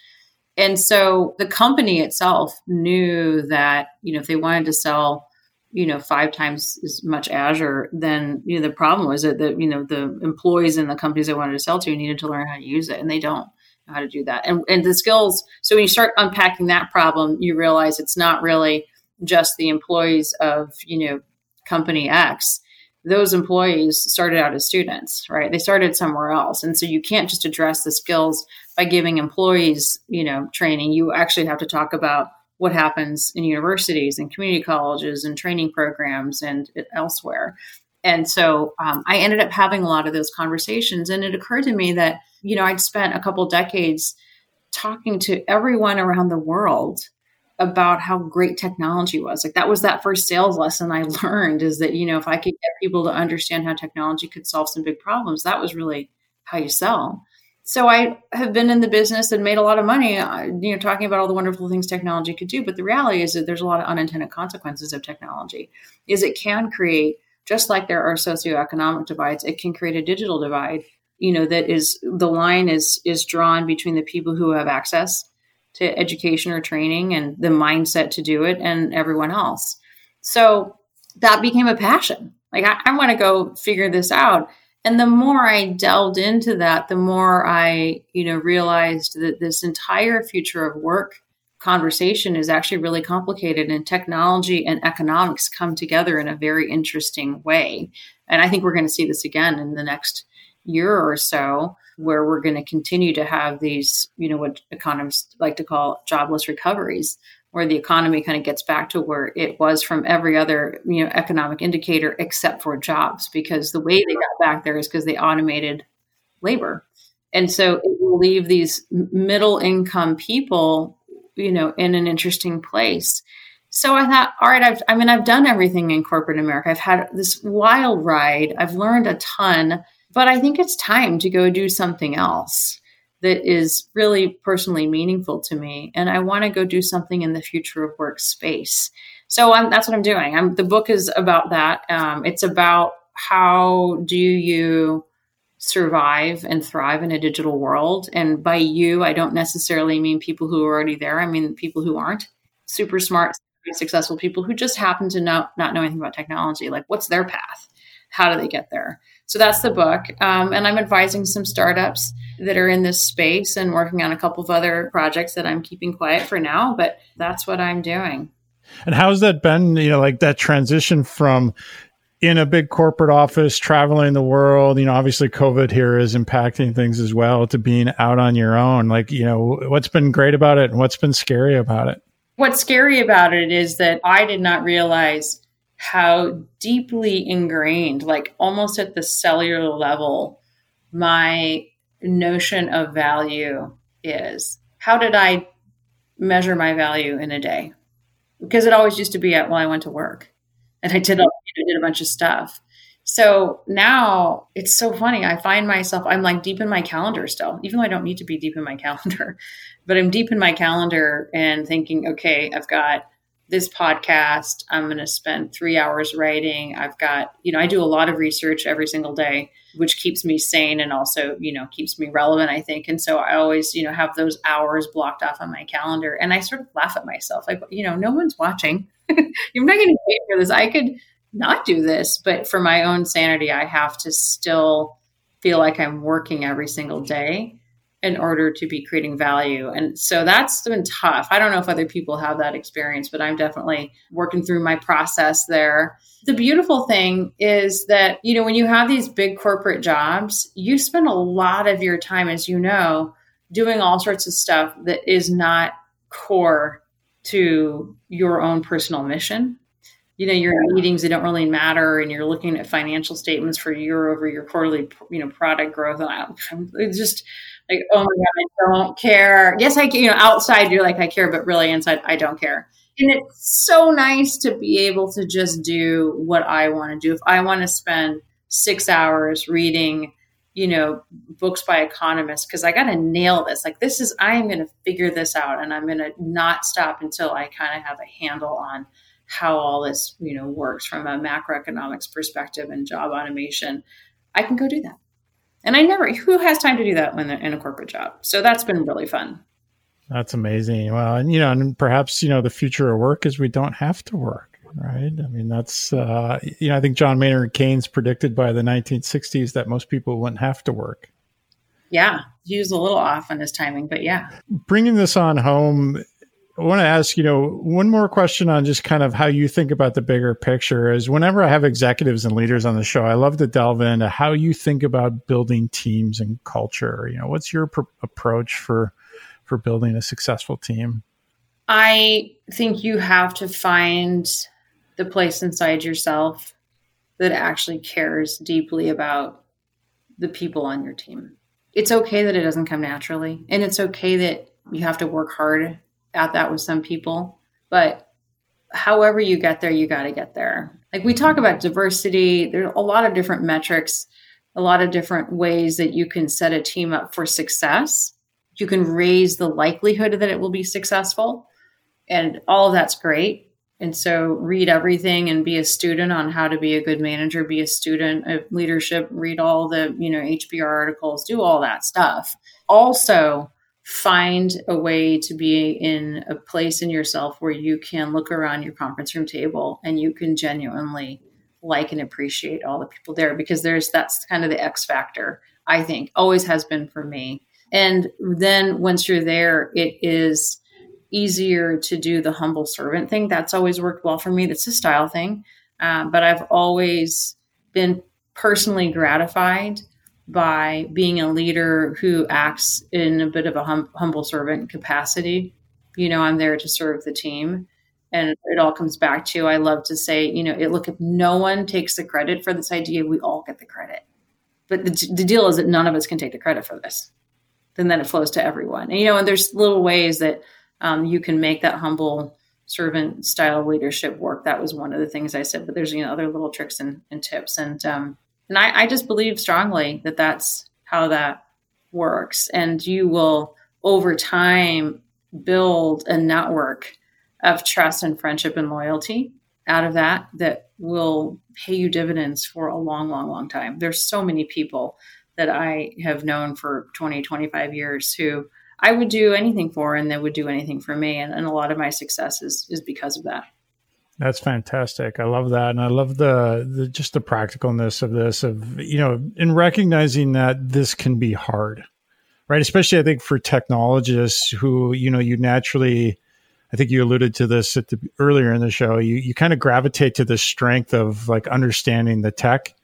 And so the company itself knew that, you know, if they wanted to sell, you know, five times as much Azure, then, you know, the problem was that the, you know, the employees in the companies they wanted to sell to needed to learn how to use it and they don't know how to do that. And, and the skills, so when you start unpacking that problem, you realize it's not really just the employees of, you know, company X those employees started out as students, right? They started somewhere else. And so you can't just address the skills by giving employees, you know, training. You actually have to talk about what happens in universities and community colleges and training programs and elsewhere. And so um, I ended up having a lot of those conversations. And it occurred to me that, you know, I'd spent a couple decades talking to everyone around the world about how great technology was. Like that was that first sales lesson I (laughs) learned is that, you know, if I could get people to understand how technology could solve some big problems, that was really how you sell. So I have been in the business and made a lot of money, uh, you know, talking about all the wonderful things technology could do. But the reality is that there's a lot of unintended consequences of technology. Is it can create, just like there are socioeconomic divides, it can create a digital divide. You know, that is the line is is drawn between the people who have access to education or training and the mindset to do it and everyone else. So that became a passion. Like, I, I want to go figure this out. And the more I delved into that, the more I, you know, realized that this entire future of work conversation is actually really complicated and technology and economics come together in a very interesting way. And I think we're going to see this again in the next year or so where we're going to continue to have these, you know, what economists like to call jobless recoveries, where the economy kind of gets back to where it was from every other, you know, economic indicator except for jobs, because the way they got back there is because they automated labor. And so it will leave these middle income people, you know, in an interesting place. So I thought, all right, I've, I mean, I've done everything in corporate America. I've had this wild ride. I've learned a ton but I think it's time to go do something else that is really personally meaningful to me. And I want to go do something in the future of work space. So I'm, that's what I'm doing. I'm, the book is about that. Um, it's about how do you survive and thrive in a digital world. And by you, I don't necessarily mean people who are already there. I mean people who aren't super smart successful people who just happen to not not know anything about technology. Like, what's their path? How do they get there? So that's the book. Um, and I'm advising some startups that are in this space and working on a couple of other projects that I'm keeping quiet for now. But that's what I'm doing. And how's that been? You know, like that transition from in a big corporate office, traveling the world, you know, obviously COVID here is impacting things as well to being out on your own. Like, you know, what's been great about it and what's been scary about it? What's scary about it is that I did not realize how deeply ingrained, like almost at the cellular level, my notion of value is. How did I measure my value in a day? Because it always used to be at, well, I went to work and I did a, I did a bunch of stuff. So now it's so funny. I find myself, I'm like deep in my calendar still, even though I don't need to be deep in my (laughs) calendar, but I'm deep in my calendar and thinking, okay, I've got this podcast. I'm going to spend three hours writing. I've got, you know, I do a lot of research every single day, which keeps me sane and also, you know, keeps me relevant, I think. And so I always, you know, have those hours blocked off on my calendar. And I sort of laugh at myself like, you know, no one's watching. (laughs) You're not getting paid for this. I could not do this, but for my own sanity, I have to still feel like I'm working every single day in order to be creating value. And so that's been tough. I don't know if other people have that experience, but I'm definitely working through my process there. The beautiful thing is that, you know, when you have these big corporate jobs, you spend a lot of your time, as you know, doing all sorts of stuff that is not core to your own personal mission. You know, your meetings, they don't really matter, and you're looking at financial statements for year over year quarterly, you know, product growth. And I, (laughs) it's just like, oh my God, I don't care. Yes, I can, you know, outside you're like, I care, but really inside, I don't care. And it's so nice to be able to just do what I want to do. If I want to spend six hours reading you know, books by economists because I got to nail this. Like, this is, I am going to figure this out and I'm going to not stop until I kind of have a handle on how all this, you know, works from a macroeconomics perspective and job automation. I can go do that. And I never, who has time to do that when they're in a corporate job? So that's been really fun. That's amazing. Well, and, you know, and perhaps, you know, the future of work is we don't have to work right? I mean, that's, uh, you know, I think John Maynard Keynes predicted by the 1960s that most people wouldn't have to work. Yeah, he was a little off on his timing, but yeah. Bringing this on home, I want to ask, you know, one more question on just kind of how you think about the bigger picture is whenever I have executives and leaders on the show, I love to delve into how you think about building teams and culture. You know, what's your pr- approach for for building a successful team? I think you have to find the place inside yourself that actually cares deeply about the people on your team. It's okay that it doesn't come naturally, and it's okay that you have to work hard at that with some people, but however you get there, you got to get there. Like we talk about diversity, there's a lot of different metrics, a lot of different ways that you can set a team up for success. You can raise the likelihood that it will be successful, and all of that's great. And so read everything and be a student on how to be a good manager, be a student of leadership, read all the, you know, HBR articles, do all that stuff. Also, find a way to be in a place in yourself where you can look around your conference room table and you can genuinely like and appreciate all the people there because there's that's kind of the X factor, I think, always has been for me. And then once you're there, it is easier to do the humble servant thing. That's always worked well for me. That's a style thing. Um, but I've always been personally gratified by being a leader who acts in a bit of a hum- humble servant capacity. You know, I'm there to serve the team. And it all comes back to I love to say, you know, it, look, if no one takes the credit for this idea, we all get the credit. But the, the deal is that none of us can take the credit for this. Then then it flows to everyone. And, you know, and there's little ways that um, you can make that humble servant style leadership work. That was one of the things I said, but there's you know other little tricks and, and tips, and um, and I, I just believe strongly that that's how that works, and you will over time build a network of trust and friendship and loyalty out of that that will pay you dividends for a long long long time there's so many people that i have known for 20 25 years who I would do anything for and they would do anything for me. And, and a lot of my success is, is because of that. That's fantastic. I love that, and I love the, the just the practicalness of this. Of you know, in recognizing that this can be hard, right? Especially, I think for technologists who you know you naturally, I think you alluded to this at the, earlier in the show. You you kind of gravitate to the strength of like understanding the tech,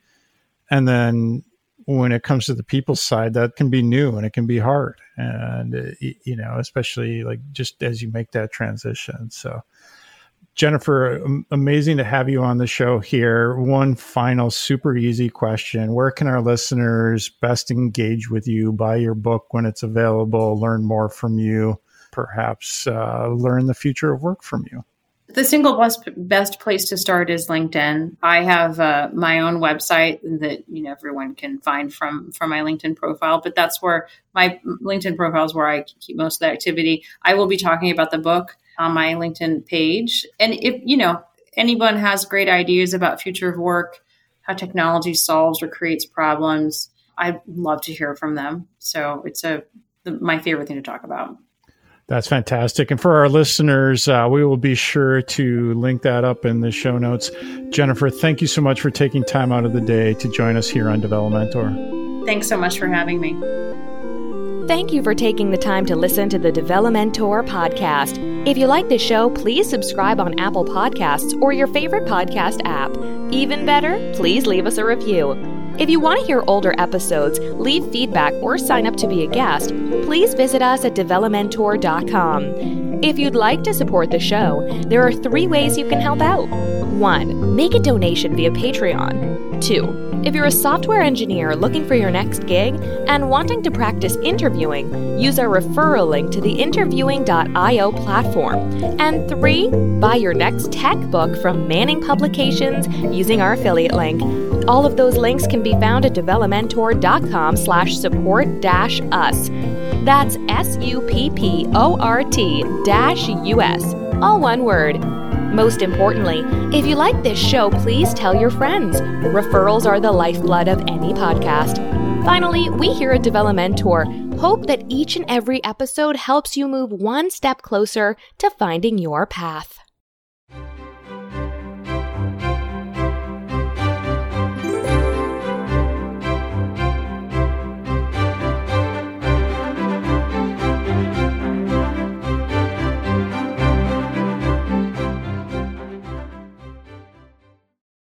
and then when it comes to the people side, that can be new and it can be hard, and you know, especially like just as you make that transition. So Jennifer, amazing to have you on the show here. One final super easy question. Where can our listeners best engage with you, buy your book when it's available, learn more from you, perhaps uh, learn the future of work from you? The single best, best place to start is LinkedIn. I have uh, my own website that you know everyone can find from from my LinkedIn profile, but that's where my LinkedIn profile is where I keep most of the activity. I will be talking about the book on my LinkedIn page. And if, you know, anyone has great ideas about future of work, how technology solves or creates problems, I'd love to hear from them. So it's a the, my favorite thing to talk about. That's fantastic. And for our listeners, uh, we will be sure to link that up in the show notes. Jennifer, thank you so much for taking time out of the day to join us here on Develomentor. Thanks so much for having me. Thank you for taking the time to listen to the Develomentor podcast. If you like the show, please subscribe on Apple Podcasts or your favorite podcast app. Even better, please leave us a review. If you want to hear older episodes, leave feedback, or sign up to be a guest, please visit us at develomentor.com. If you'd like to support the show, there are three ways you can help out. 1. Make a donation via Patreon. 2 if you're a software engineer looking for your next gig and wanting to practice interviewing, use our referral link to the interviewing.io platform. And three, buy your next tech book from Manning Publications using our affiliate link. All of those links can be found at develomentor.com slash support dash us. That's S-U-P-P-O-R-T dash U-S. All one word. Most importantly, if you like this show, please tell your friends. Referrals are the lifeblood of any podcast. Finally, we here at Develomentor hope that each and every episode helps you move one step closer to finding your path.